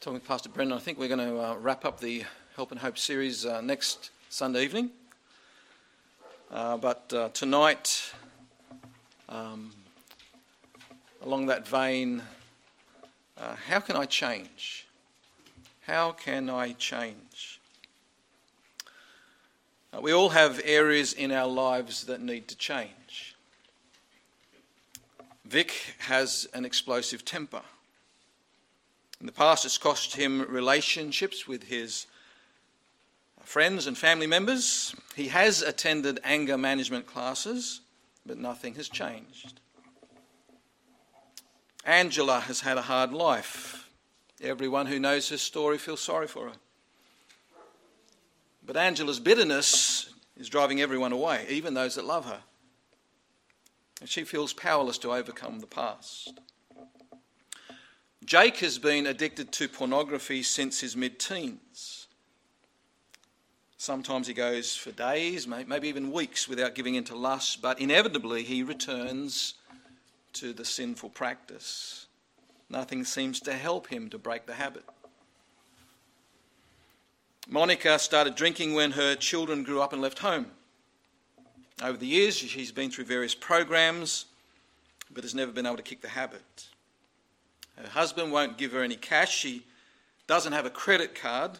talking with Pastor Brendan. I think we're going to uh, wrap up the Help and Hope series uh, next Sunday evening. Uh, but uh, tonight, um, along that vein, uh, how can I change? How can I change? Uh, we all have areas in our lives that need to change. Vic has an explosive temper. In the past, it's cost him relationships with his friends and family members. He has attended anger management classes, but nothing has changed. Angela has had a hard life. Everyone who knows her story feels sorry for her. But Angela's bitterness is driving everyone away, even those that love her. And she feels powerless to overcome the past. Jake has been addicted to pornography since his mid teens. Sometimes he goes for days, maybe even weeks, without giving in to lust, but inevitably he returns to the sinful practice. Nothing seems to help him to break the habit. Monica started drinking when her children grew up and left home. Over the years, she's been through various programs, but has never been able to kick the habit. Her husband won't give her any cash. She doesn't have a credit card.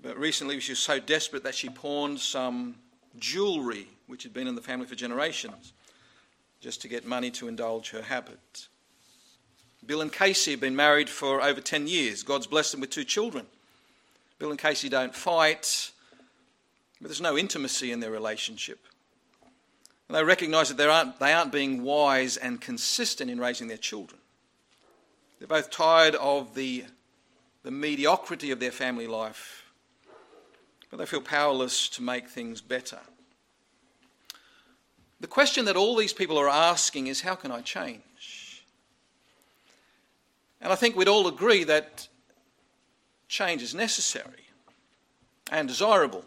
But recently she was so desperate that she pawned some jewellery, which had been in the family for generations, just to get money to indulge her habit. Bill and Casey have been married for over 10 years. God's blessed them with two children. Bill and Casey don't fight, but there's no intimacy in their relationship. And they recognise that they aren't, they aren't being wise and consistent in raising their children. They're both tired of the, the mediocrity of their family life, but they feel powerless to make things better. The question that all these people are asking is how can I change? And I think we'd all agree that change is necessary and desirable.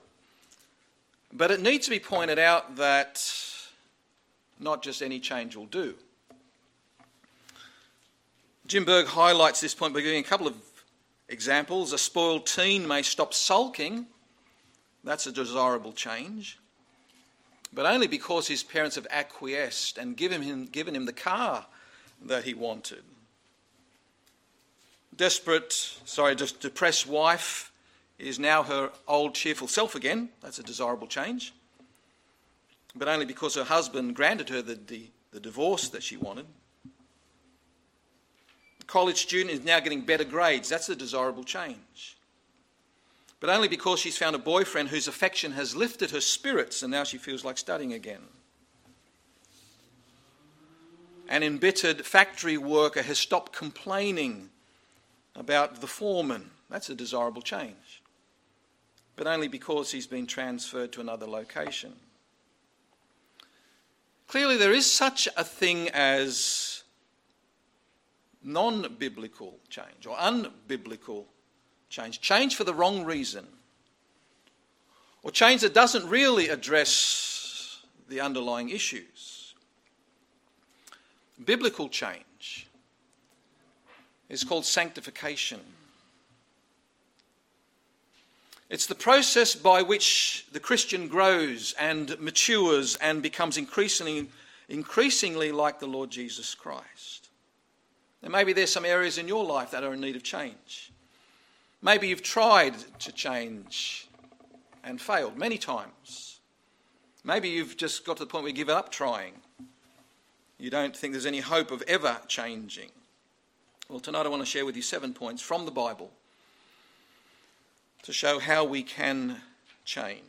But it needs to be pointed out that not just any change will do. Jim Berg highlights this point by giving a couple of examples. A spoiled teen may stop sulking. That's a desirable change. But only because his parents have acquiesced and given him, given him the car that he wanted. Desperate, sorry, just depressed wife is now her old cheerful self again. That's a desirable change. But only because her husband granted her the, the, the divorce that she wanted college student is now getting better grades. That's a desirable change. But only because she's found a boyfriend whose affection has lifted her spirits and now she feels like studying again. An embittered factory worker has stopped complaining about the foreman. That's a desirable change. But only because he's been transferred to another location. Clearly, there is such a thing as non biblical change or unbiblical change, change for the wrong reason, or change that doesn't really address the underlying issues. Biblical change is called sanctification. It's the process by which the Christian grows and matures and becomes increasingly, increasingly like the Lord Jesus Christ. And maybe there's some areas in your life that are in need of change. Maybe you've tried to change and failed many times. Maybe you've just got to the point where you give up trying. You don't think there's any hope of ever changing. Well, tonight I want to share with you seven points from the Bible to show how we can change.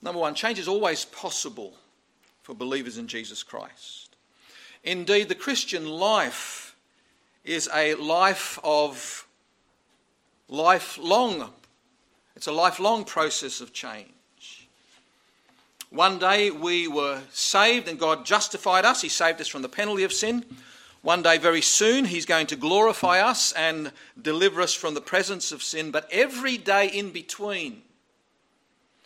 Number one, change is always possible for believers in Jesus Christ. Indeed, the Christian life is a life of lifelong, it's a lifelong process of change. One day we were saved and God justified us. He saved us from the penalty of sin. One day, very soon, He's going to glorify us and deliver us from the presence of sin. But every day in between,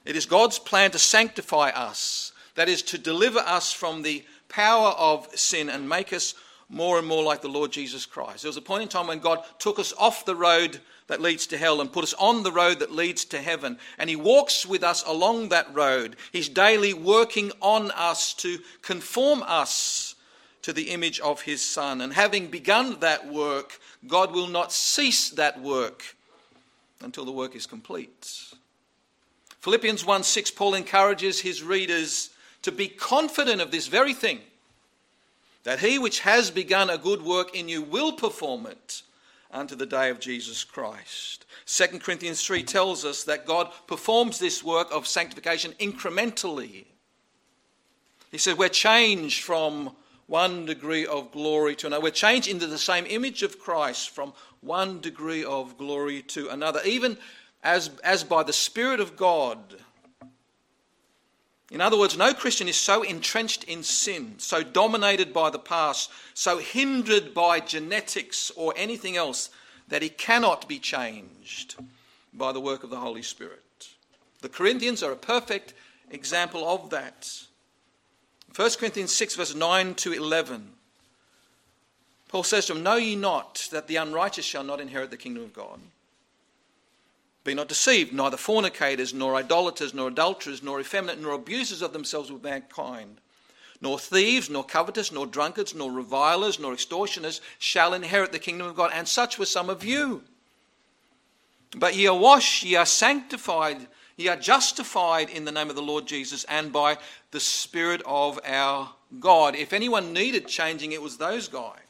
it is God's plan to sanctify us, that is, to deliver us from the power of sin and make us more and more like the Lord Jesus Christ. There was a point in time when God took us off the road that leads to hell and put us on the road that leads to heaven. And He walks with us along that road. He's daily working on us to conform us to the image of His Son. And having begun that work, God will not cease that work until the work is complete. Philippians 1 6, Paul encourages his readers to be confident of this very thing that he which has begun a good work in you will perform it unto the day of Jesus Christ. 2 Corinthians 3 tells us that God performs this work of sanctification incrementally. He said, We're changed from one degree of glory to another. We're changed into the same image of Christ from one degree of glory to another, even as, as by the Spirit of God. In other words, no Christian is so entrenched in sin, so dominated by the past, so hindered by genetics or anything else that he cannot be changed by the work of the Holy Spirit. The Corinthians are a perfect example of that. 1 Corinthians 6, verse 9 to 11. Paul says to them, Know ye not that the unrighteous shall not inherit the kingdom of God? Be not deceived, neither fornicators, nor idolaters, nor adulterers, nor effeminate, nor abusers of themselves with mankind, nor thieves, nor covetous, nor drunkards, nor revilers, nor extortioners shall inherit the kingdom of God. And such were some of you. But ye are washed, ye are sanctified, ye are justified in the name of the Lord Jesus and by the Spirit of our God. If anyone needed changing, it was those guys.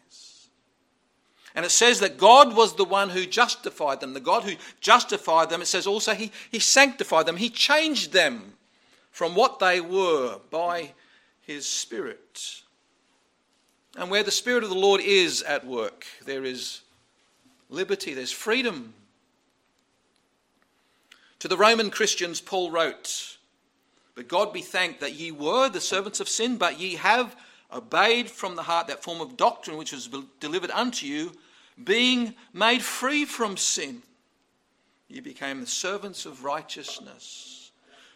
And it says that God was the one who justified them. The God who justified them, it says also he, he sanctified them. He changed them from what they were by his Spirit. And where the Spirit of the Lord is at work, there is liberty, there's freedom. To the Roman Christians, Paul wrote, But God be thanked that ye were the servants of sin, but ye have obeyed from the heart that form of doctrine which was delivered unto you, being made free from sin. You became the servants of righteousness,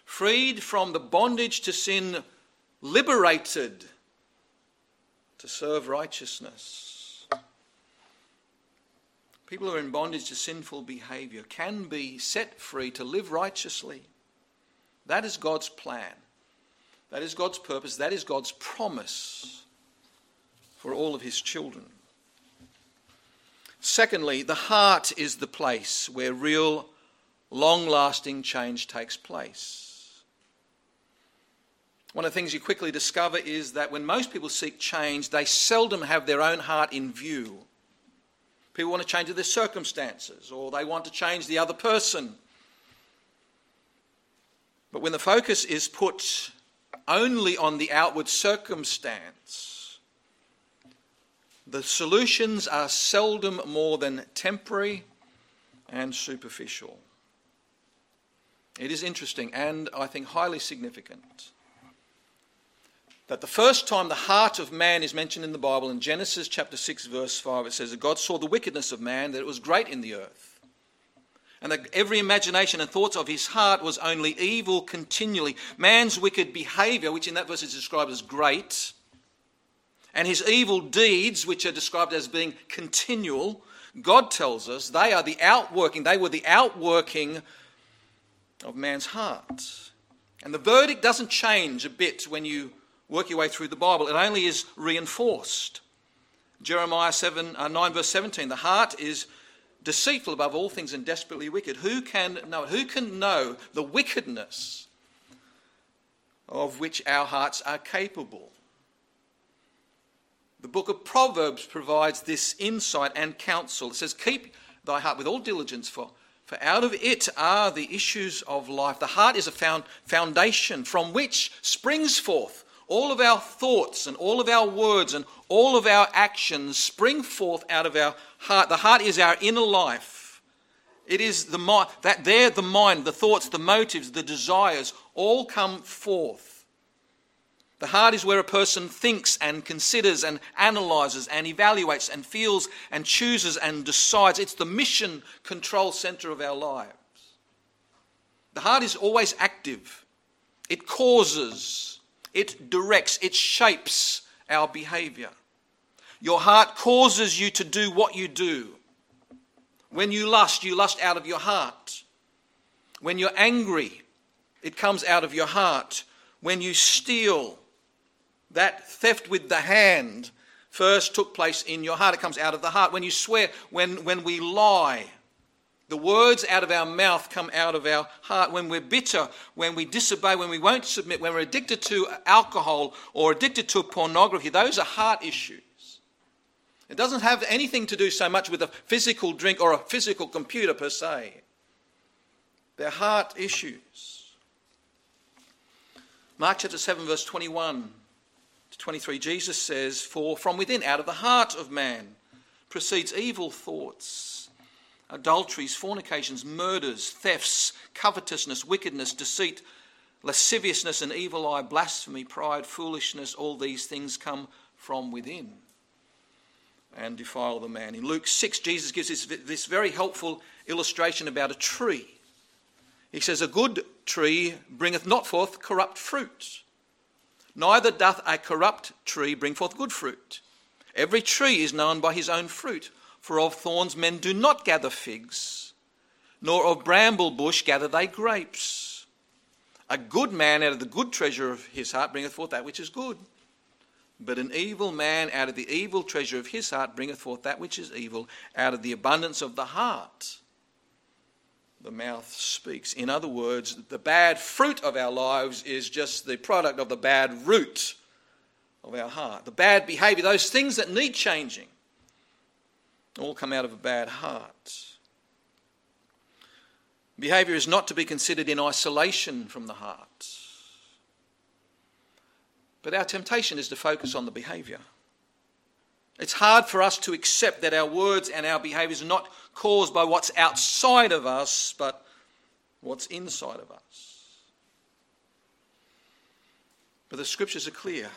freed from the bondage to sin, liberated to serve righteousness. People who are in bondage to sinful behavior can be set free to live righteously. That is God's plan. That is God's purpose. That is God's promise for all of his children. Secondly, the heart is the place where real, long lasting change takes place. One of the things you quickly discover is that when most people seek change, they seldom have their own heart in view. People want to change their circumstances or they want to change the other person. But when the focus is put only on the outward circumstance. The solutions are seldom more than temporary and superficial. It is interesting and I think highly significant that the first time the heart of man is mentioned in the Bible, in Genesis chapter 6, verse 5, it says that God saw the wickedness of man, that it was great in the earth and that every imagination and thoughts of his heart was only evil continually. Man's wicked behavior, which in that verse is described as great, and his evil deeds, which are described as being continual, God tells us they are the outworking, they were the outworking of man's heart. And the verdict doesn't change a bit when you work your way through the Bible, it only is reinforced. Jeremiah 7, uh, 9, verse 17 the heart is deceitful above all things and desperately wicked. Who can know? Who can know the wickedness of which our hearts are capable? The book of Proverbs provides this insight and counsel. It says, Keep thy heart with all diligence, for, for out of it are the issues of life. The heart is a found, foundation from which springs forth all of our thoughts and all of our words and all of our actions spring forth out of our heart. The heart is our inner life. It is the mind, that there the mind, the thoughts, the motives, the desires all come forth. The heart is where a person thinks and considers and analyzes and evaluates and feels and chooses and decides. It's the mission control center of our lives. The heart is always active. It causes, it directs, it shapes our behavior. Your heart causes you to do what you do. When you lust, you lust out of your heart. When you're angry, it comes out of your heart. When you steal, that theft with the hand first took place in your heart. It comes out of the heart. When you swear, when, when we lie, the words out of our mouth come out of our heart. When we're bitter, when we disobey, when we won't submit, when we're addicted to alcohol or addicted to pornography, those are heart issues. It doesn't have anything to do so much with a physical drink or a physical computer per se. They're heart issues. Mark chapter 7, verse 21 to 23, Jesus says, For from within, out of the heart of man, proceeds evil thoughts, adulteries, fornications, murders, thefts, covetousness, wickedness, deceit, lasciviousness, and evil eye, blasphemy, pride, foolishness. All these things come from within and defile the man. In Luke 6, Jesus gives this, this very helpful illustration about a tree. He says, A good tree bringeth not forth corrupt fruit, neither doth a corrupt tree bring forth good fruit. Every tree is known by his own fruit, for of thorns men do not gather figs, nor of bramble bush gather they grapes. A good man out of the good treasure of his heart bringeth forth that which is good but an evil man out of the evil treasure of his heart bringeth forth that which is evil, out of the abundance of the heart. The mouth speaks. In other words, the bad fruit of our lives is just the product of the bad root of our heart. The bad behavior, those things that need changing, all come out of a bad heart. Behavior is not to be considered in isolation from the heart. But our temptation is to focus on the behavior. It's hard for us to accept that our words and our behaviors are not caused by what's outside of us, but what's inside of us. But the scriptures are clear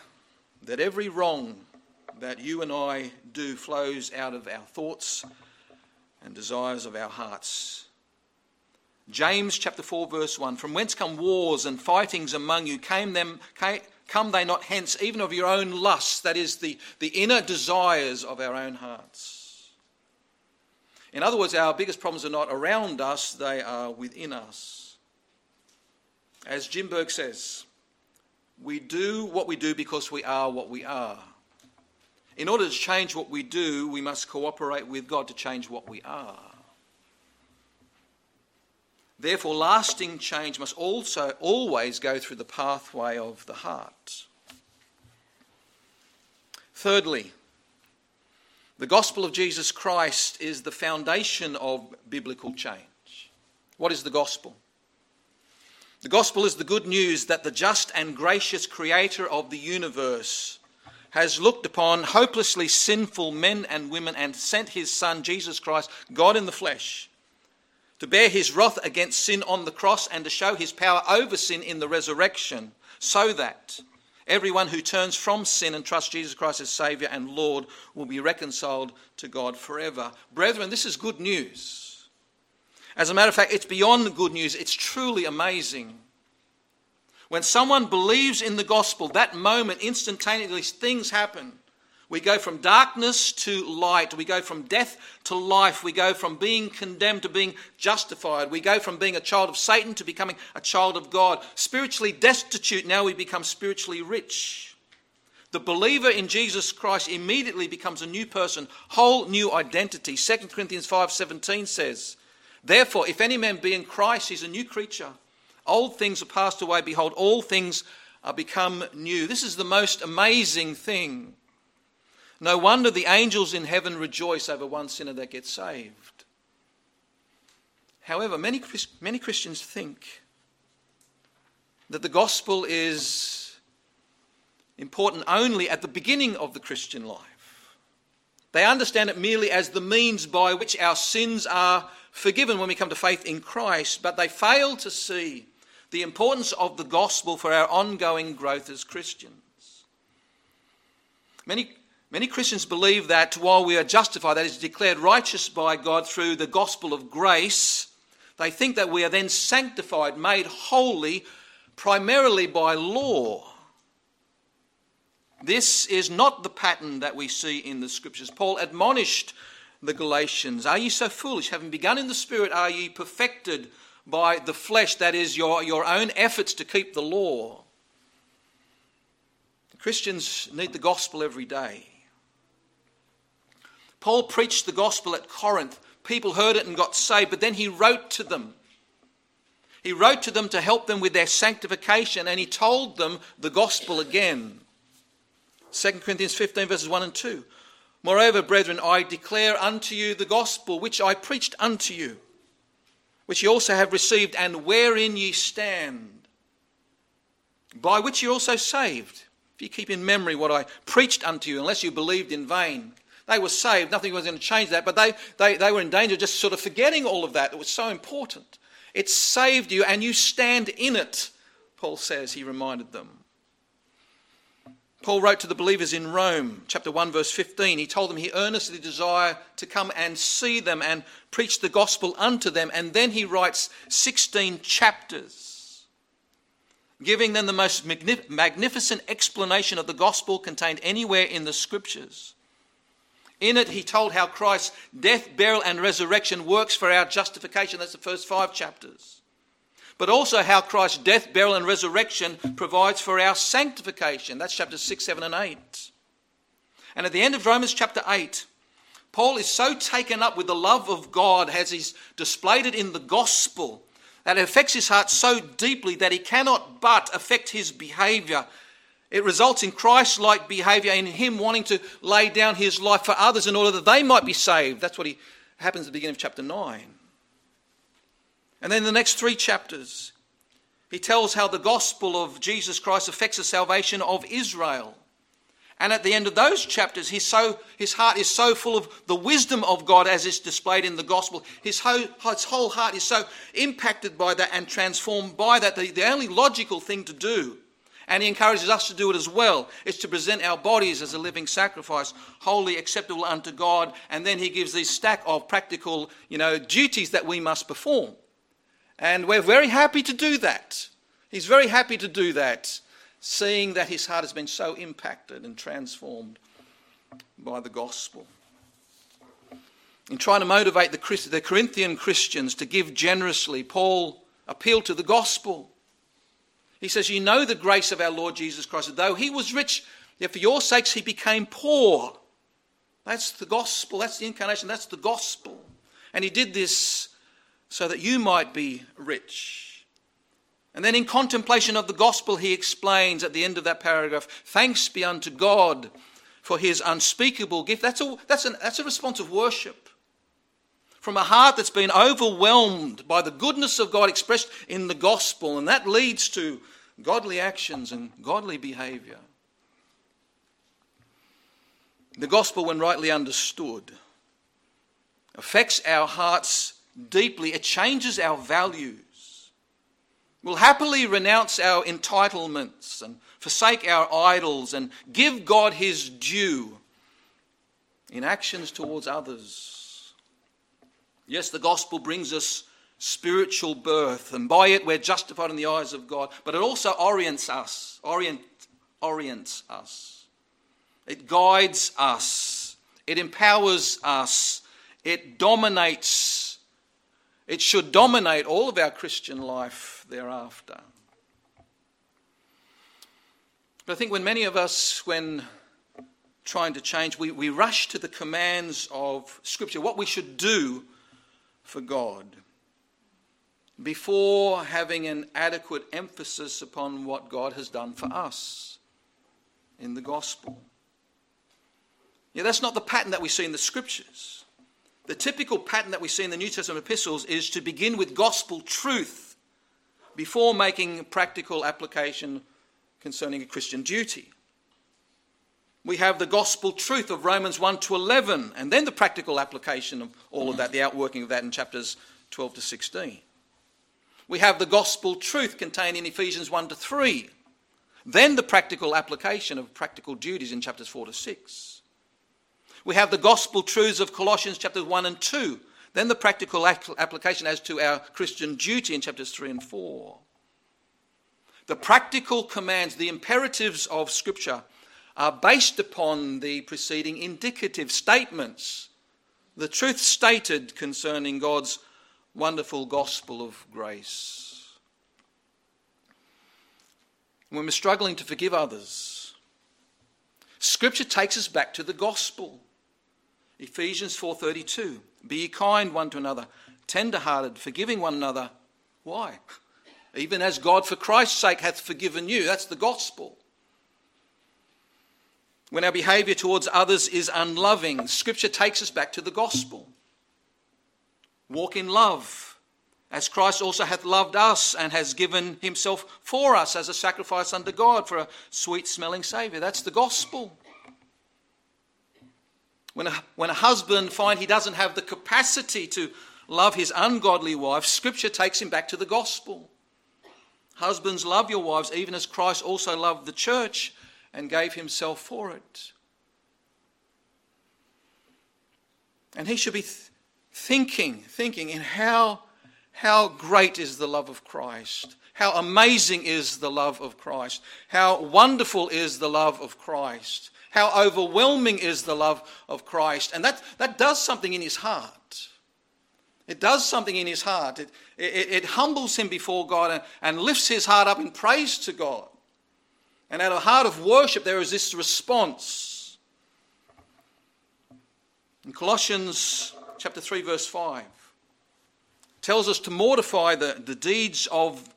that every wrong that you and I do flows out of our thoughts and desires of our hearts. James chapter 4 verse 1 From whence come wars and fightings among you came them came, Come they not hence, even of your own lusts, that is, the, the inner desires of our own hearts. In other words, our biggest problems are not around us, they are within us. As Jim Berg says, we do what we do because we are what we are. In order to change what we do, we must cooperate with God to change what we are. Therefore, lasting change must also always go through the pathway of the heart. Thirdly, the gospel of Jesus Christ is the foundation of biblical change. What is the gospel? The gospel is the good news that the just and gracious creator of the universe has looked upon hopelessly sinful men and women and sent his son, Jesus Christ, God in the flesh to bear his wrath against sin on the cross and to show his power over sin in the resurrection, so that everyone who turns from sin and trusts Jesus Christ as Saviour and Lord will be reconciled to God forever. Brethren, this is good news. As a matter of fact, it's beyond good news, it's truly amazing. When someone believes in the gospel, that moment, instantaneously, things happen. We go from darkness to light. We go from death to life. We go from being condemned to being justified. We go from being a child of Satan to becoming a child of God. Spiritually destitute, now we become spiritually rich. The believer in Jesus Christ immediately becomes a new person, whole new identity. 2 Corinthians 5:17 says, "Therefore, if any man be in Christ, he's a new creature. Old things are passed away; behold, all things are become new." This is the most amazing thing. No wonder the angels in heaven rejoice over one sinner that gets saved. However, many, many Christians think that the gospel is important only at the beginning of the Christian life. They understand it merely as the means by which our sins are forgiven when we come to faith in Christ, but they fail to see the importance of the gospel for our ongoing growth as Christians. Many Many Christians believe that while we are justified, that is, declared righteous by God through the gospel of grace, they think that we are then sanctified, made holy primarily by law. This is not the pattern that we see in the scriptures. Paul admonished the Galatians Are ye so foolish? Having begun in the Spirit, are ye perfected by the flesh? That is, your, your own efforts to keep the law. Christians need the gospel every day. Paul preached the gospel at Corinth. People heard it and got saved, but then he wrote to them. He wrote to them to help them with their sanctification, and he told them the gospel again. 2 Corinthians 15, verses 1 and 2. Moreover, brethren, I declare unto you the gospel which I preached unto you, which ye also have received, and wherein ye stand, by which ye also saved, if you keep in memory what I preached unto you, unless you believed in vain. They were saved, nothing was going to change that, but they, they, they were in danger of just sort of forgetting all of that. It was so important. It saved you, and you stand in it, Paul says, he reminded them. Paul wrote to the believers in Rome, chapter 1, verse 15. He told them he earnestly desired to come and see them and preach the gospel unto them. And then he writes 16 chapters, giving them the most magnificent explanation of the gospel contained anywhere in the scriptures. In it, he told how Christ's death, burial, and resurrection works for our justification. That's the first five chapters but also how Christ's death, burial, and resurrection provides for our sanctification. That's chapters 6, 7, and 8. And at the end of Romans chapter 8, Paul is so taken up with the love of God as he's displayed it in the gospel that it affects his heart so deeply that he cannot but affect his behavior. It results in Christ like behavior, in him wanting to lay down his life for others in order that they might be saved. That's what he happens at the beginning of chapter 9. And then the next three chapters, he tells how the gospel of Jesus Christ affects the salvation of Israel. And at the end of those chapters, he's so, his heart is so full of the wisdom of God as is displayed in the gospel. His whole, his whole heart is so impacted by that and transformed by that. The, the only logical thing to do, and he encourages us to do it as well, It's to present our bodies as a living sacrifice, holy acceptable unto God. And then he gives this stack of practical you know, duties that we must perform. And we're very happy to do that. He's very happy to do that, seeing that his heart has been so impacted and transformed by the gospel. In trying to motivate the, the Corinthian Christians to give generously, Paul appealed to the gospel. He says, You know the grace of our Lord Jesus Christ, though he was rich, yet for your sakes he became poor. That's the gospel. That's the incarnation. That's the gospel. And he did this so that you might be rich. And then in contemplation of the gospel, he explains at the end of that paragraph thanks be unto God for his unspeakable gift. That's a, that's, an, that's a response of worship. From a heart that's been overwhelmed by the goodness of God expressed in the gospel, and that leads to godly actions and godly behavior. The gospel, when rightly understood, affects our hearts deeply, it changes our values. We'll happily renounce our entitlements and forsake our idols and give God his due in actions towards others. Yes, the gospel brings us spiritual birth, and by it we're justified in the eyes of God, but it also orients us, orient, orients us. It guides us, it empowers us, it dominates it should dominate all of our Christian life thereafter. But I think when many of us, when trying to change, we, we rush to the commands of Scripture, what we should do for God, before having an adequate emphasis upon what God has done for us in the gospel. Yeah, that's not the pattern that we see in the Scriptures. The typical pattern that we see in the New Testament epistles is to begin with gospel truth before making practical application concerning a Christian duty. We have the gospel truth of Romans 1 to 11, and then the practical application of all of that, the outworking of that in chapters 12 to 16. We have the gospel truth contained in Ephesians 1 to 3, then the practical application of practical duties in chapters 4 to 6. We have the gospel truths of Colossians chapters 1 and 2. Then the practical application as to our Christian duty in chapters 3 and 4. The practical commands, the imperatives of Scripture, are based upon the preceding indicative statements, the truth stated concerning God's wonderful gospel of grace. When we're struggling to forgive others, Scripture takes us back to the gospel. Ephesians 4:32 Be kind one to another, tender-hearted, forgiving one another. Why? Even as God for Christ's sake hath forgiven you. That's the gospel. When our behavior towards others is unloving, Scripture takes us back to the gospel. Walk in love, as Christ also hath loved us and has given himself for us as a sacrifice unto God for a sweet smelling Saviour. That's the gospel. When a, when a husband finds he doesn't have the capacity to love his ungodly wife, Scripture takes him back to the gospel. Husbands, love your wives, even as Christ also loved the church and gave himself for it. And he should be th- thinking, thinking in how, how great is the love of Christ. How amazing is the love of Christ. How wonderful is the love of Christ. How overwhelming is the love of Christ. And that, that does something in his heart. It does something in his heart. It, it, it humbles him before God and, and lifts his heart up in praise to God. And out of heart of worship, there is this response. In Colossians chapter 3, verse 5, tells us to mortify the, the deeds of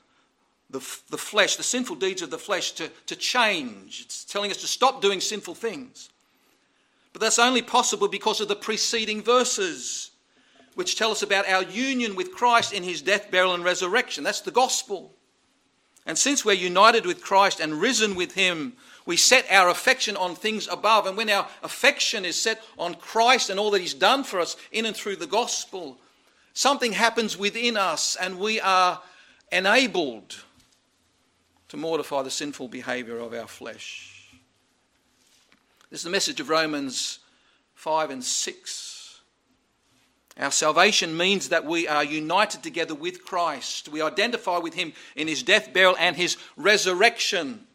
the, the flesh, the sinful deeds of the flesh, to, to change. It's telling us to stop doing sinful things. But that's only possible because of the preceding verses, which tell us about our union with Christ in his death, burial, and resurrection. That's the gospel. And since we're united with Christ and risen with him, we set our affection on things above. And when our affection is set on Christ and all that he's done for us in and through the gospel, something happens within us and we are enabled to mortify the sinful behavior of our flesh. This is the message of Romans 5 and 6. Our salvation means that we are united together with Christ. We identify with him in his death, burial, and his resurrection.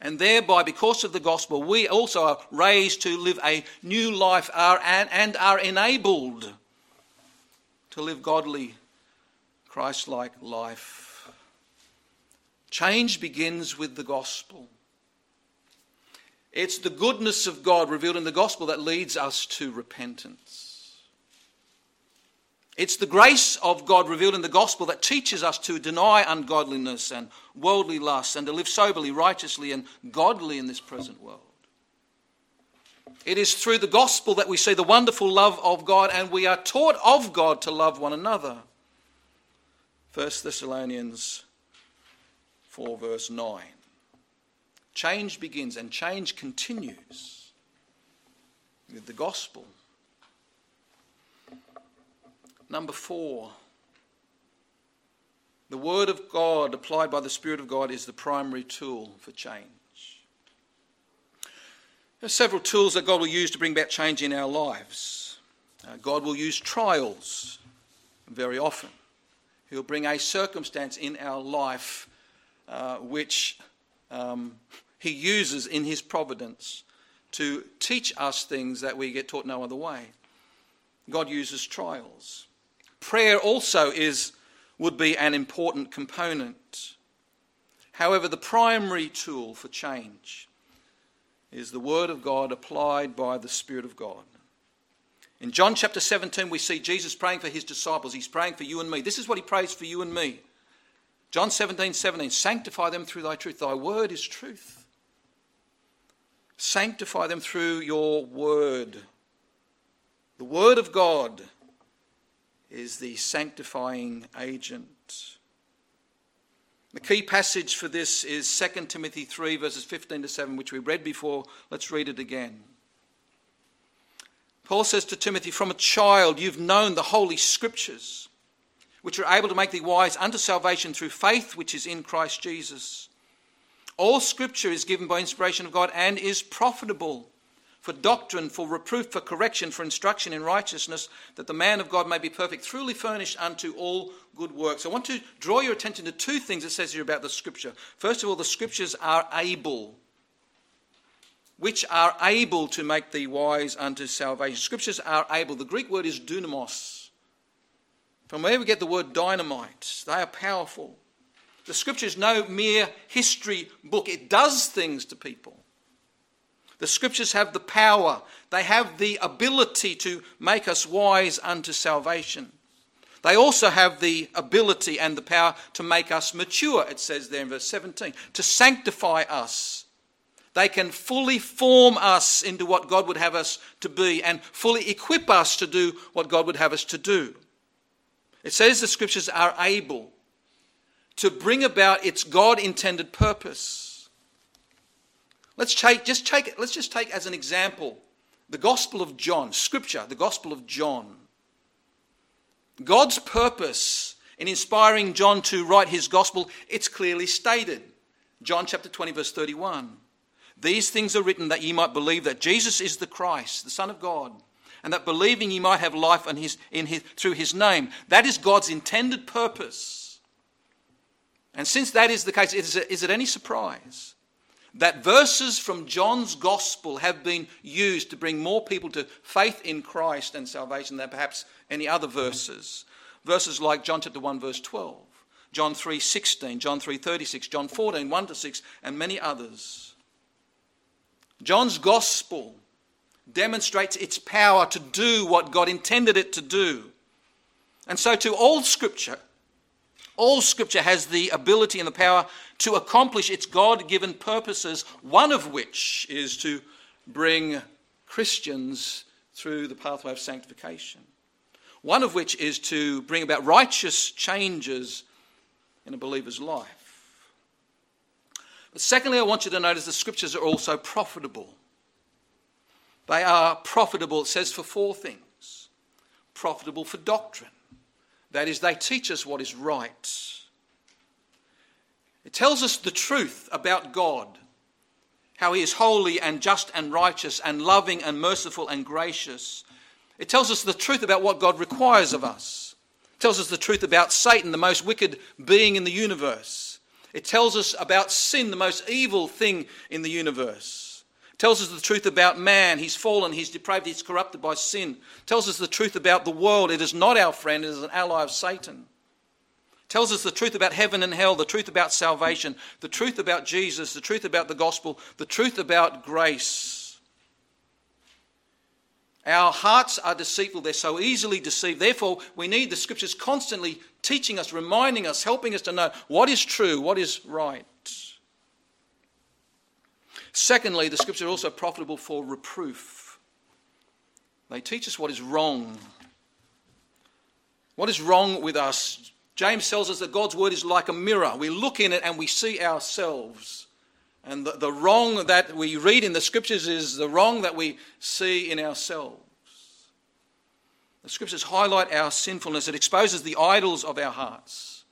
And thereby, because of the gospel, we also are raised to live a new life and are enabled to live godly, Christ like life. Change begins with the gospel. It's the goodness of God revealed in the gospel that leads us to repentance. It's the grace of God revealed in the gospel that teaches us to deny ungodliness and worldly lusts and to live soberly, righteously, and godly in this present world. It is through the gospel that we see the wonderful love of God and we are taught of God to love one another. 1 Thessalonians 4, verse 9. Change begins and change continues with the gospel. Number four, the Word of God applied by the Spirit of God is the primary tool for change. There are several tools that God will use to bring about change in our lives. Uh, God will use trials very often. He'll bring a circumstance in our life uh, which um, he uses in his providence to teach us things that we get taught no other way. God uses trials. Prayer also is would be an important component. However, the primary tool for change is the Word of God applied by the Spirit of God. In John chapter 17, we see Jesus praying for his disciples. He's praying for you and me. This is what he prays for you and me. John 17, 17, sanctify them through thy truth. Thy word is truth. Sanctify them through your word. The word of God is the sanctifying agent. The key passage for this is 2 Timothy 3, verses 15 to 7, which we read before. Let's read it again. Paul says to Timothy, From a child you've known the holy scriptures which are able to make thee wise unto salvation through faith which is in Christ Jesus. All scripture is given by inspiration of God and is profitable for doctrine, for reproof, for correction, for instruction in righteousness, that the man of God may be perfect, truly furnished unto all good works. I want to draw your attention to two things it says here about the scripture. First of all, the scriptures are able. which are able to make thee wise unto salvation. Scriptures are able. The Greek word is dunamos. From where we get the word dynamite, they are powerful. The Scripture is no mere history book, it does things to people. The Scriptures have the power, they have the ability to make us wise unto salvation. They also have the ability and the power to make us mature, it says there in verse 17, to sanctify us. They can fully form us into what God would have us to be and fully equip us to do what God would have us to do. It says the scriptures are able to bring about its God intended purpose. Let's take, just take, let's just take as an example the Gospel of John, Scripture, the Gospel of John. God's purpose in inspiring John to write his Gospel, it's clearly stated. John chapter 20, verse 31. These things are written that ye might believe that Jesus is the Christ, the Son of God, and that believing ye might have life in his, in his, through his name. That is God's intended purpose. And since that is the case, is it, is it any surprise that verses from John's gospel have been used to bring more people to faith in Christ and salvation than perhaps any other verses? Verses like John chapter 1, verse 12, John 3, 16, John 3, 36, John 14, 1 to 6, and many others. John's gospel demonstrates its power to do what God intended it to do. And so, to all scripture, all scripture has the ability and the power to accomplish its God given purposes, one of which is to bring Christians through the pathway of sanctification, one of which is to bring about righteous changes in a believer's life. But secondly, I want you to notice the scriptures are also profitable. They are profitable, it says, for four things profitable for doctrine. That is, they teach us what is right. It tells us the truth about God, how He is holy and just and righteous and loving and merciful and gracious. It tells us the truth about what God requires of us. It tells us the truth about Satan, the most wicked being in the universe. It tells us about sin, the most evil thing in the universe. Tells us the truth about man. He's fallen, he's depraved, he's corrupted by sin. Tells us the truth about the world. It is not our friend, it is an ally of Satan. Tells us the truth about heaven and hell, the truth about salvation, the truth about Jesus, the truth about the gospel, the truth about grace. Our hearts are deceitful, they're so easily deceived. Therefore, we need the scriptures constantly teaching us, reminding us, helping us to know what is true, what is right. Secondly, the scriptures are also profitable for reproof. They teach us what is wrong. What is wrong with us? James tells us that God's word is like a mirror. We look in it and we see ourselves. And the, the wrong that we read in the scriptures is the wrong that we see in ourselves. The scriptures highlight our sinfulness, it exposes the idols of our hearts.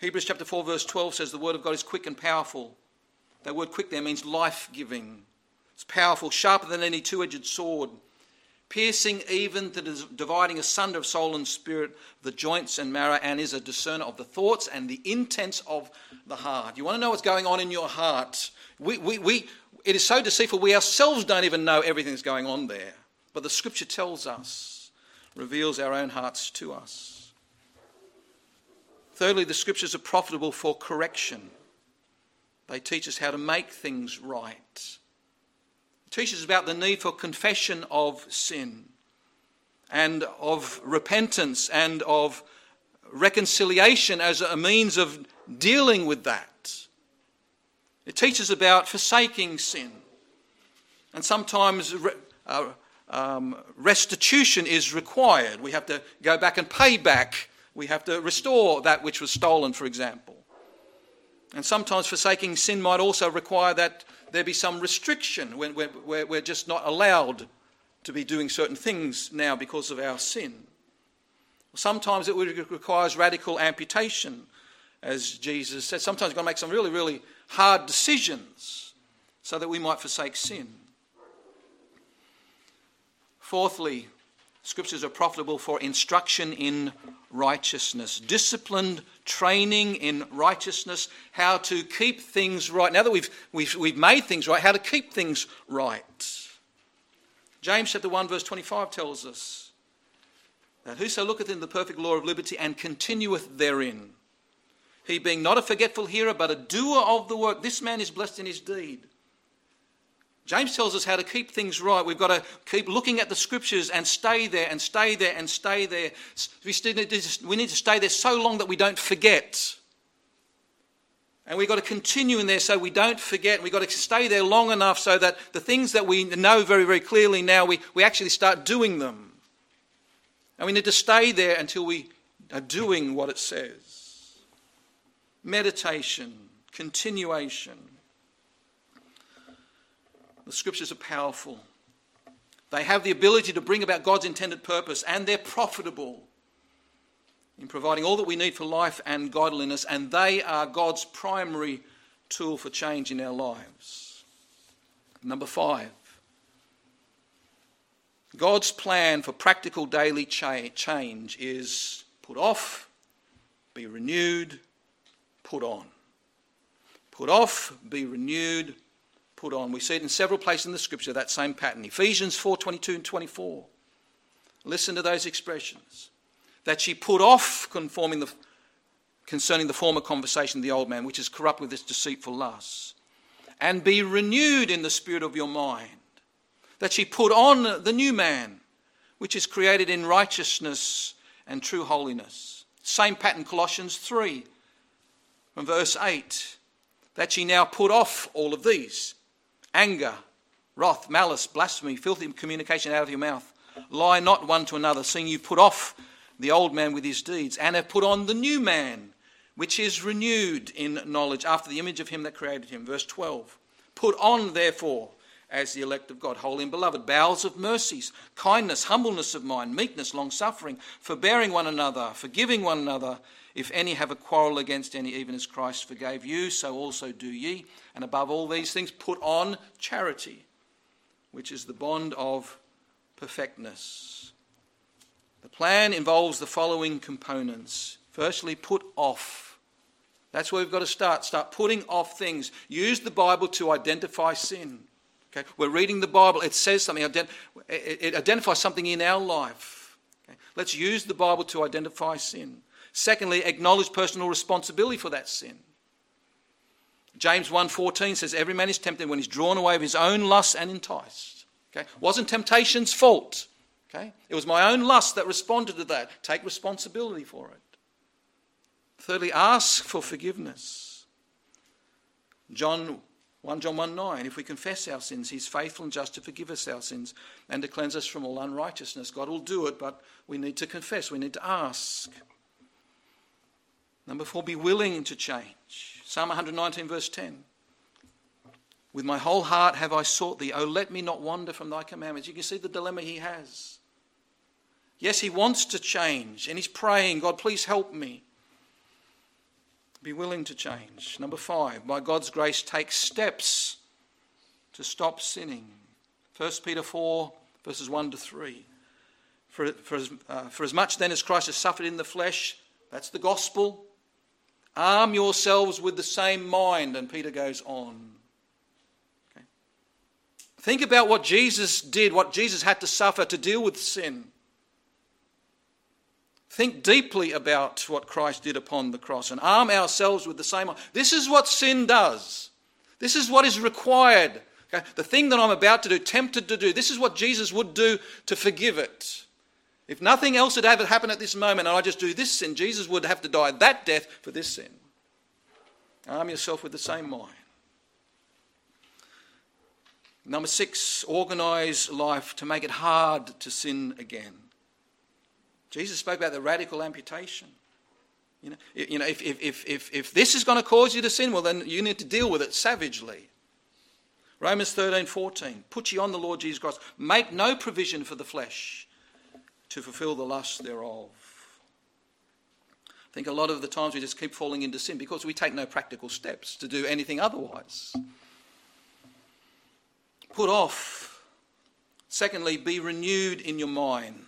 Hebrews chapter 4, verse 12 says the word of God is quick and powerful. That word quick there means life giving. It's powerful, sharper than any two edged sword, piercing even to dividing asunder of soul and spirit, the joints and marrow, and is a discerner of the thoughts and the intents of the heart. You want to know what's going on in your heart? We, we, we, it is so deceitful, we ourselves don't even know everything that's going on there. But the scripture tells us reveals our own hearts to us. Thirdly, the scriptures are profitable for correction. They teach us how to make things right. They teach us about the need for confession of sin and of repentance and of reconciliation as a means of dealing with that. It teaches about forsaking sin and sometimes uh, um, restitution is required. We have to go back and pay back. We have to restore that which was stolen, for example. And sometimes forsaking sin might also require that there be some restriction when we're, we're just not allowed to be doing certain things now because of our sin. Sometimes it requires radical amputation, as Jesus said. Sometimes we've got to make some really, really hard decisions so that we might forsake sin. Fourthly, Scriptures are profitable for instruction in righteousness, disciplined training in righteousness, how to keep things right. Now that we've, we've, we've made things right, how to keep things right. James chapter 1, verse 25 tells us that whoso looketh in the perfect law of liberty and continueth therein, he being not a forgetful hearer, but a doer of the work, this man is blessed in his deed. James tells us how to keep things right. We've got to keep looking at the scriptures and stay there and stay there and stay there. We need to stay there so long that we don't forget. And we've got to continue in there so we don't forget. We've got to stay there long enough so that the things that we know very, very clearly now, we, we actually start doing them. And we need to stay there until we are doing what it says. Meditation, continuation. The scriptures are powerful. They have the ability to bring about God's intended purpose, and they're profitable in providing all that we need for life and godliness, and they are God's primary tool for change in our lives. Number five, God's plan for practical daily change is put off, be renewed, put on. Put off, be renewed, put on. We see it in several places in the scripture, that same pattern. Ephesians 4 22 and 24. Listen to those expressions. That she put off conforming the, concerning the former conversation of the old man, which is corrupt with its deceitful lusts, and be renewed in the spirit of your mind. That she put on the new man, which is created in righteousness and true holiness. Same pattern, Colossians 3, from verse 8. That she now put off all of these anger, wrath, malice, blasphemy, filthy communication out of your mouth. Lie not one to another, seeing you put off the old man with his deeds, and have put on the new man, which is renewed in knowledge after the image of him that created him. Verse 12. Put on, therefore, as the elect of God, holy and beloved, bowels of mercies, kindness, humbleness of mind, meekness, long suffering, forbearing one another, forgiving one another. If any have a quarrel against any, even as Christ forgave you, so also do ye. And above all these things, put on charity, which is the bond of perfectness. The plan involves the following components. Firstly, put off. That's where we've got to start. Start putting off things. Use the Bible to identify sin. Okay? We're reading the Bible, it says something, it identifies something in our life. Okay? Let's use the Bible to identify sin. Secondly, acknowledge personal responsibility for that sin. James 1:14 says every man is tempted when he's drawn away of his own lust and enticed. Okay? Wasn't temptation's fault. Okay? It was my own lust that responded to that. Take responsibility for it. Thirdly, ask for forgiveness. John 1 John 1 9, if we confess our sins, he's faithful and just to forgive us our sins and to cleanse us from all unrighteousness. God will do it, but we need to confess, we need to ask. Number four, be willing to change. Psalm 119, verse 10. With my whole heart have I sought thee. Oh, let me not wander from thy commandments. You can see the dilemma he has. Yes, he wants to change and he's praying, God, please help me. Be willing to change. Number five, by God's grace, take steps to stop sinning. 1 Peter 4, verses 1 to 3. For, for, uh, for as much then as Christ has suffered in the flesh, that's the gospel, arm yourselves with the same mind. And Peter goes on. Okay. Think about what Jesus did, what Jesus had to suffer to deal with sin. Think deeply about what Christ did upon the cross and arm ourselves with the same. This is what sin does. This is what is required. Okay? The thing that I'm about to do, tempted to do, this is what Jesus would do to forgive it. If nothing else had ever happened at this moment and I just do this sin, Jesus would have to die that death for this sin. Arm yourself with the same mind. Number six, organize life to make it hard to sin again. Jesus spoke about the radical amputation. You know, you know if, if, if, if this is going to cause you to sin, well, then you need to deal with it savagely. Romans 13, 14. Put ye on the Lord Jesus Christ. Make no provision for the flesh to fulfill the lust thereof. I think a lot of the times we just keep falling into sin because we take no practical steps to do anything otherwise. Put off. Secondly, be renewed in your mind.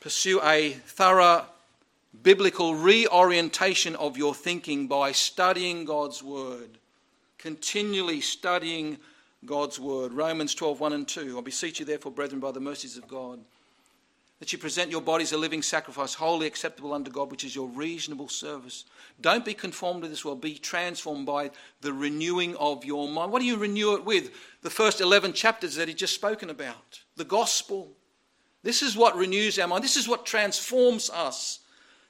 Pursue a thorough biblical reorientation of your thinking by studying God's Word, continually studying God's Word. Romans 12, 1 and 2. I beseech you, therefore, brethren, by the mercies of God, that you present your bodies a living sacrifice, holy acceptable unto God, which is your reasonable service. Don't be conformed to this world, be transformed by the renewing of your mind. What do you renew it with? The first 11 chapters that he just spoken about. The gospel. This is what renews our mind. This is what transforms us.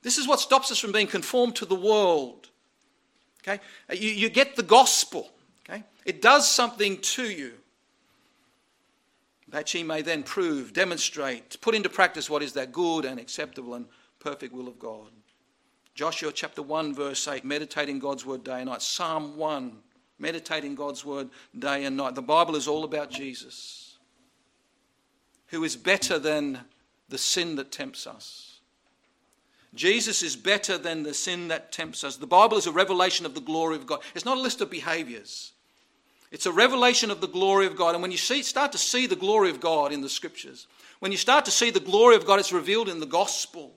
This is what stops us from being conformed to the world. Okay? You, you get the gospel. Okay? It does something to you that ye may then prove, demonstrate, put into practice what is that good and acceptable and perfect will of God. Joshua chapter 1, verse 8, meditating God's word day and night. Psalm 1, meditating God's word day and night. The Bible is all about Jesus, who is better than the sin that tempts us. Jesus is better than the sin that tempts us. The Bible is a revelation of the glory of God. It's not a list of behaviors. It's a revelation of the glory of God. And when you see, start to see the glory of God in the scriptures, when you start to see the glory of God, it's revealed in the gospel.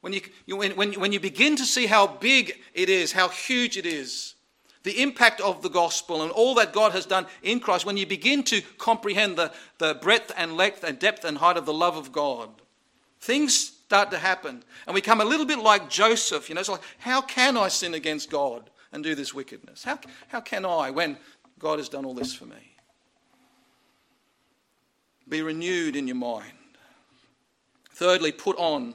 When you, you when, when, when you begin to see how big it is, how huge it is, the impact of the gospel and all that God has done in Christ, when you begin to comprehend the, the breadth and length and depth and height of the love of God, things start to happen. And we come a little bit like Joseph. You know, it's like, how can I sin against God and do this wickedness? How, how can I when God has done all this for me. Be renewed in your mind. Thirdly, put on.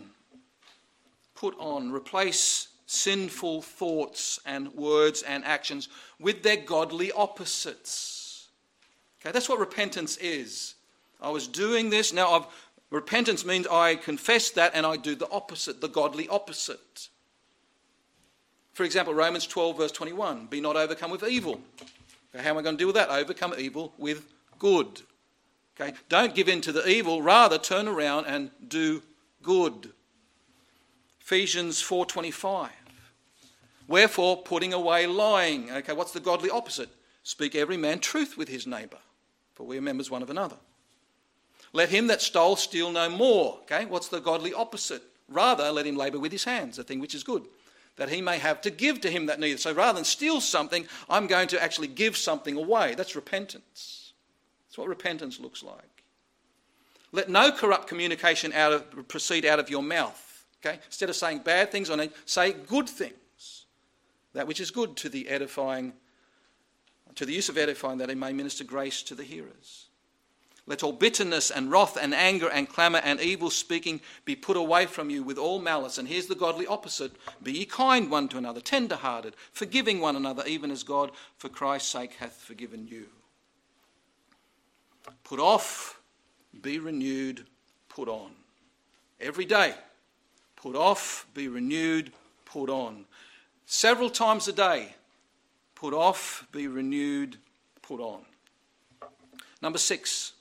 Put on. Replace sinful thoughts and words and actions with their godly opposites. Okay, that's what repentance is. I was doing this, now I've, repentance means I confess that and I do the opposite, the godly opposite. For example, Romans 12, verse 21 Be not overcome with evil, how am I going to deal with that? Overcome evil with good. Okay? Don't give in to the evil, rather turn around and do good. Ephesians 4:25. Wherefore putting away lying. Okay, what's the godly opposite? Speak every man truth with his neighbor, for we are members one of another. Let him that stole steal no more. Okay, what's the godly opposite? Rather let him labor with his hands, a thing which is good that he may have to give to him that needeth. So rather than steal something, I'm going to actually give something away. That's repentance. That's what repentance looks like. Let no corrupt communication out of, proceed out of your mouth. Okay? Instead of saying bad things on it, say good things. That which is good to the edifying, to the use of edifying, that he may minister grace to the hearers. Let all bitterness and wrath and anger and clamour and evil speaking be put away from you with all malice. And here's the godly opposite Be ye kind one to another, tender hearted, forgiving one another, even as God for Christ's sake hath forgiven you. Put off, be renewed, put on. Every day, put off, be renewed, put on. Several times a day, put off, be renewed, put on. Number six,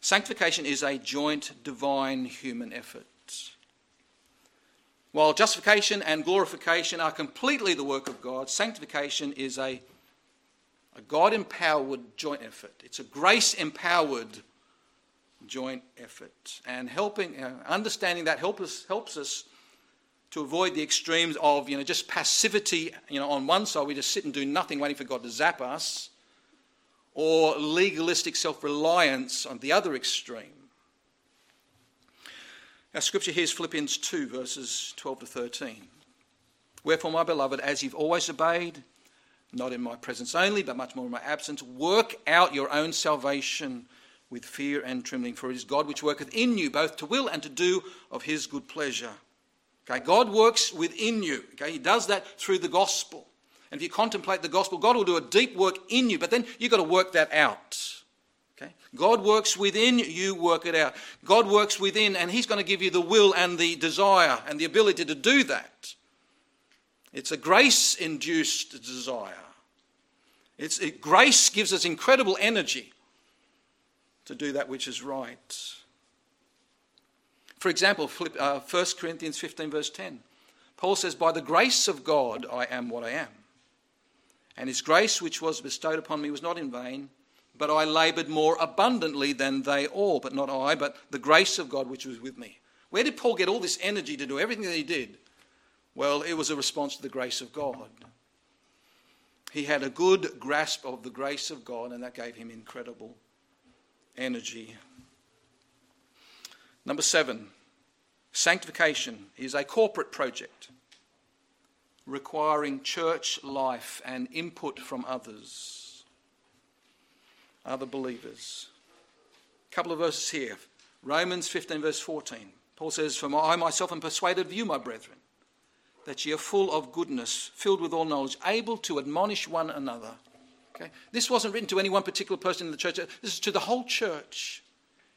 Sanctification is a joint divine human effort. While justification and glorification are completely the work of God, sanctification is a, a God empowered joint effort. It's a grace empowered joint effort. And helping, uh, understanding that help us, helps us to avoid the extremes of you know, just passivity. You know, on one side, we just sit and do nothing waiting for God to zap us or legalistic self reliance on the other extreme. Our scripture here is Philippians 2, verses 12 to 13. Wherefore, my beloved, as you've always obeyed, not in my presence only, but much more in my absence, work out your own salvation with fear and trembling, for it is God which worketh in you both to will and to do of his good pleasure. Okay, God works within you. Okay, he does that through the gospel. And if you contemplate the gospel, God will do a deep work in you, but then you've got to work that out. Okay? God works within, you work it out. God works within, and He's going to give you the will and the desire and the ability to do that. It's a grace induced desire. It's, it, grace gives us incredible energy to do that which is right. For example, flip, uh, 1 Corinthians 15, verse 10. Paul says, By the grace of God, I am what I am. And his grace, which was bestowed upon me, was not in vain, but I laboured more abundantly than they all. But not I, but the grace of God which was with me. Where did Paul get all this energy to do everything that he did? Well, it was a response to the grace of God. He had a good grasp of the grace of God, and that gave him incredible energy. Number seven, sanctification is a corporate project requiring church life and input from others, other believers. A couple of verses here Romans 15, verse 14. Paul says, For I myself am persuaded of you, my brethren that ye are full of goodness, filled with all knowledge, able to admonish one another. Okay? This wasn't written to any one particular person in the church, this is to the whole church.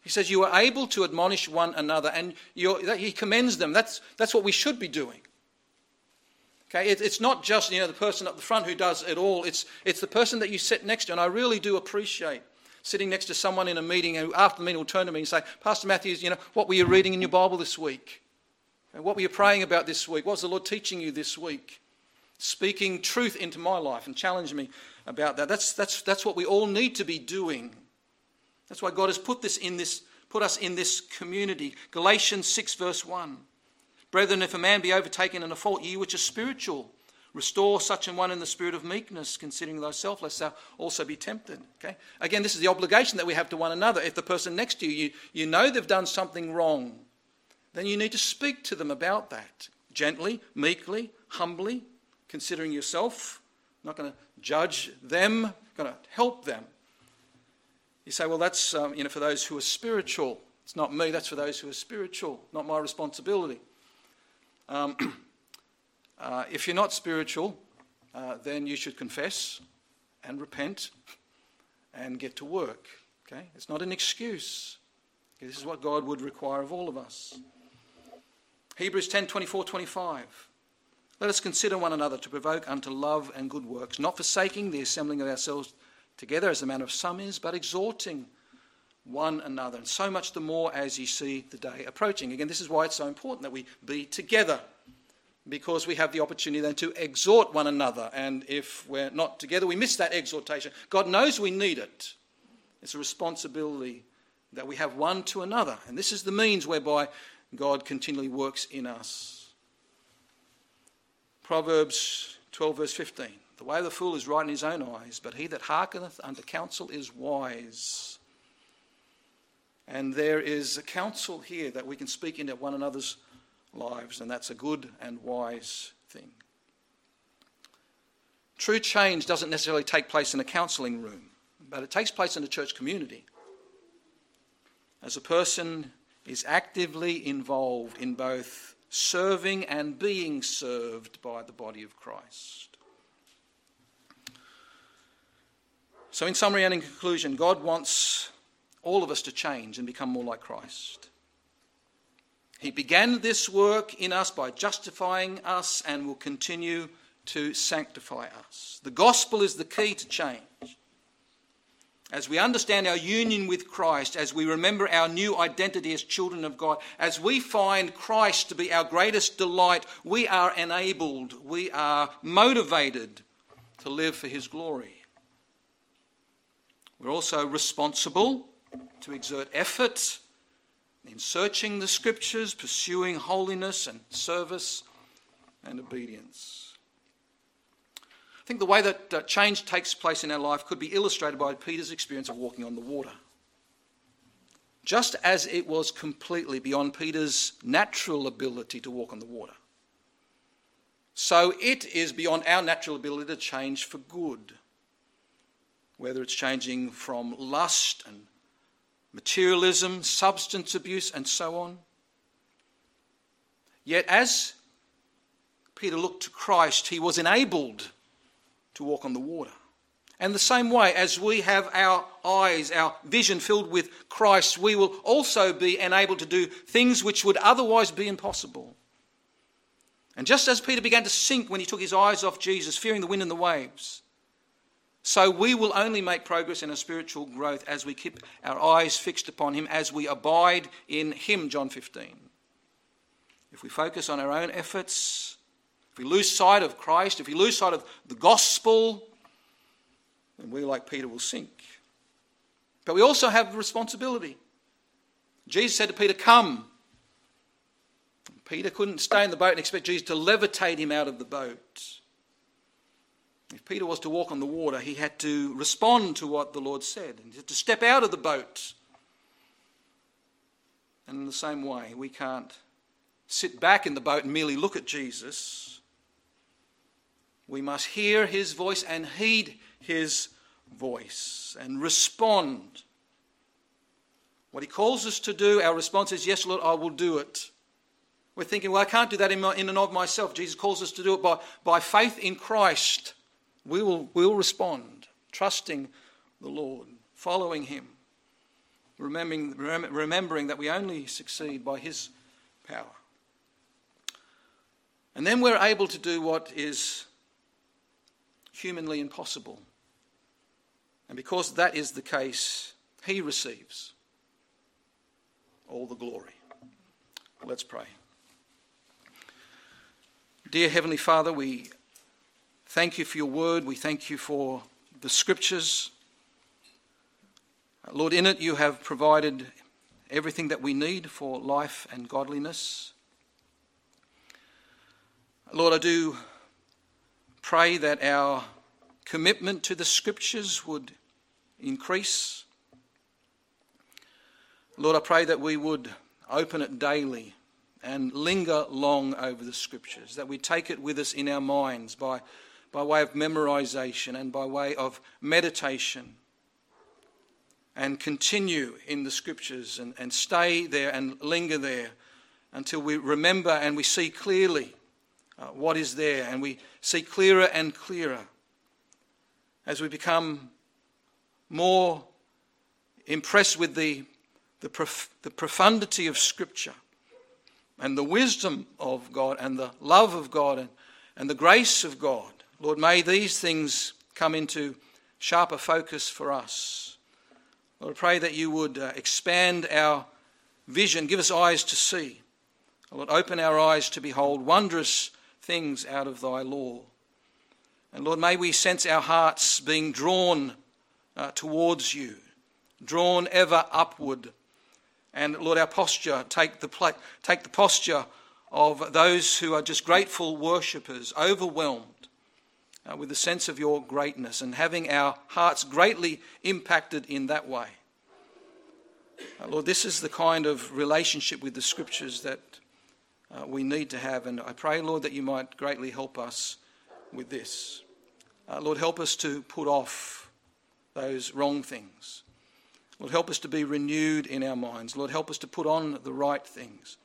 He says, You are able to admonish one another, and he commends them. That's, that's what we should be doing. Okay, it, it's not just you know, the person up the front who does it all, it's, it's the person that you sit next to. And I really do appreciate sitting next to someone in a meeting who, after the meeting, will turn to me and say, Pastor Matthews, you know, what were you reading in your Bible this week? And what were you praying about this week? What was the Lord teaching you this week? Speaking truth into my life and challenge me about that. That's, that's, that's what we all need to be doing. That's why God has put this in this, put us in this community. Galatians 6, verse 1. Brethren, if a man be overtaken in a fault, ye which are spiritual, restore such an one in the spirit of meekness, considering thyself, lest thou also be tempted. Okay? Again, this is the obligation that we have to one another. If the person next to you, you, you know they've done something wrong, then you need to speak to them about that gently, meekly, humbly, considering yourself. Not going to judge them, going to help them. You say, well, that's um, you know, for those who are spiritual. It's not me, that's for those who are spiritual, not my responsibility. Um, uh, if you're not spiritual, uh, then you should confess and repent and get to work. Okay? It's not an excuse. This is what God would require of all of us. Hebrews 10 24 25. Let us consider one another to provoke unto love and good works, not forsaking the assembling of ourselves together as the manner of some is, but exhorting one another. And so much the more as you see the day approaching. Again, this is why it's so important that we be together, because we have the opportunity then to exhort one another. And if we're not together, we miss that exhortation. God knows we need it. It's a responsibility that we have one to another. And this is the means whereby God continually works in us. Proverbs 12, verse 15. The way of the fool is right in his own eyes, but he that hearkeneth unto counsel is wise. And there is a counsel here that we can speak into one another's lives, and that's a good and wise thing. True change doesn't necessarily take place in a counselling room, but it takes place in a church community. As a person is actively involved in both serving and being served by the body of Christ. So, in summary and in conclusion, God wants all of us to change and become more like Christ. He began this work in us by justifying us and will continue to sanctify us. The gospel is the key to change as we understand our union with Christ, as we remember our new identity as children of God, as we find Christ to be our greatest delight, we are enabled, we are motivated to live for His glory. We're also responsible to exert effort in searching the Scriptures, pursuing holiness and service and obedience. I think the way that uh, change takes place in our life could be illustrated by Peter's experience of walking on the water. Just as it was completely beyond Peter's natural ability to walk on the water, so it is beyond our natural ability to change for good. Whether it's changing from lust and materialism, substance abuse, and so on. Yet, as Peter looked to Christ, he was enabled to walk on the water. And the same way, as we have our eyes, our vision filled with Christ, we will also be enabled to do things which would otherwise be impossible. And just as Peter began to sink when he took his eyes off Jesus, fearing the wind and the waves, so we will only make progress in our spiritual growth as we keep our eyes fixed upon him, as we abide in him, John 15. If we focus on our own efforts, if we lose sight of Christ, if we lose sight of the gospel, then we, like Peter, will sink. But we also have responsibility. Jesus said to Peter, Come. Peter couldn't stay in the boat and expect Jesus to levitate him out of the boat. If Peter was to walk on the water, he had to respond to what the Lord said. He had to step out of the boat. And in the same way, we can't sit back in the boat and merely look at Jesus. We must hear his voice and heed his voice and respond. What he calls us to do, our response is, Yes, Lord, I will do it. We're thinking, well, I can't do that in, my, in and of myself. Jesus calls us to do it by, by faith in Christ. We will, we will respond, trusting the Lord, following Him, remembering, remembering that we only succeed by His power. And then we're able to do what is humanly impossible. And because that is the case, He receives all the glory. Let's pray. Dear Heavenly Father, we thank you for your word. We thank you for the scriptures. Lord, in it you have provided everything that we need for life and godliness. Lord, I do pray that our commitment to the scriptures would increase. Lord, I pray that we would open it daily and linger long over the scriptures, that we take it with us in our minds by, by way of memorization and by way of meditation, and continue in the scriptures and, and stay there and linger there until we remember and we see clearly uh, what is there and we see clearer and clearer as we become more impressed with the, the, prof- the profundity of Scripture and the wisdom of God and the love of God and, and the grace of God. Lord, may these things come into sharper focus for us. Lord, I pray that you would uh, expand our vision, give us eyes to see. Lord, open our eyes to behold wondrous things out of thy law. And Lord, may we sense our hearts being drawn uh, towards you, drawn ever upward and Lord, our posture, take the, pla- take the posture of those who are just grateful worshippers, overwhelmed uh, with the sense of your greatness and having our hearts greatly impacted in that way. Uh, Lord, this is the kind of relationship with the scriptures that uh, we need to have. And I pray, Lord, that you might greatly help us with this. Uh, Lord, help us to put off those wrong things. Lord, help us to be renewed in our minds. Lord, help us to put on the right things,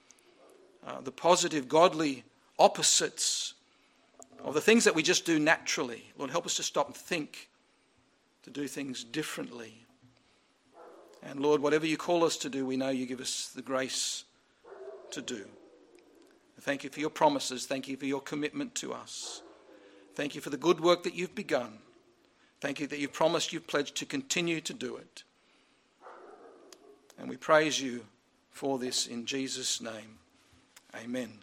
uh, the positive, godly opposites of the things that we just do naturally. Lord, help us to stop and think, to do things differently. And Lord, whatever you call us to do, we know you give us the grace to do. Thank you for your promises. Thank you for your commitment to us. Thank you for the good work that you've begun. Thank you that you've promised, you've pledged to continue to do it. And we praise you for this in Jesus' name. Amen.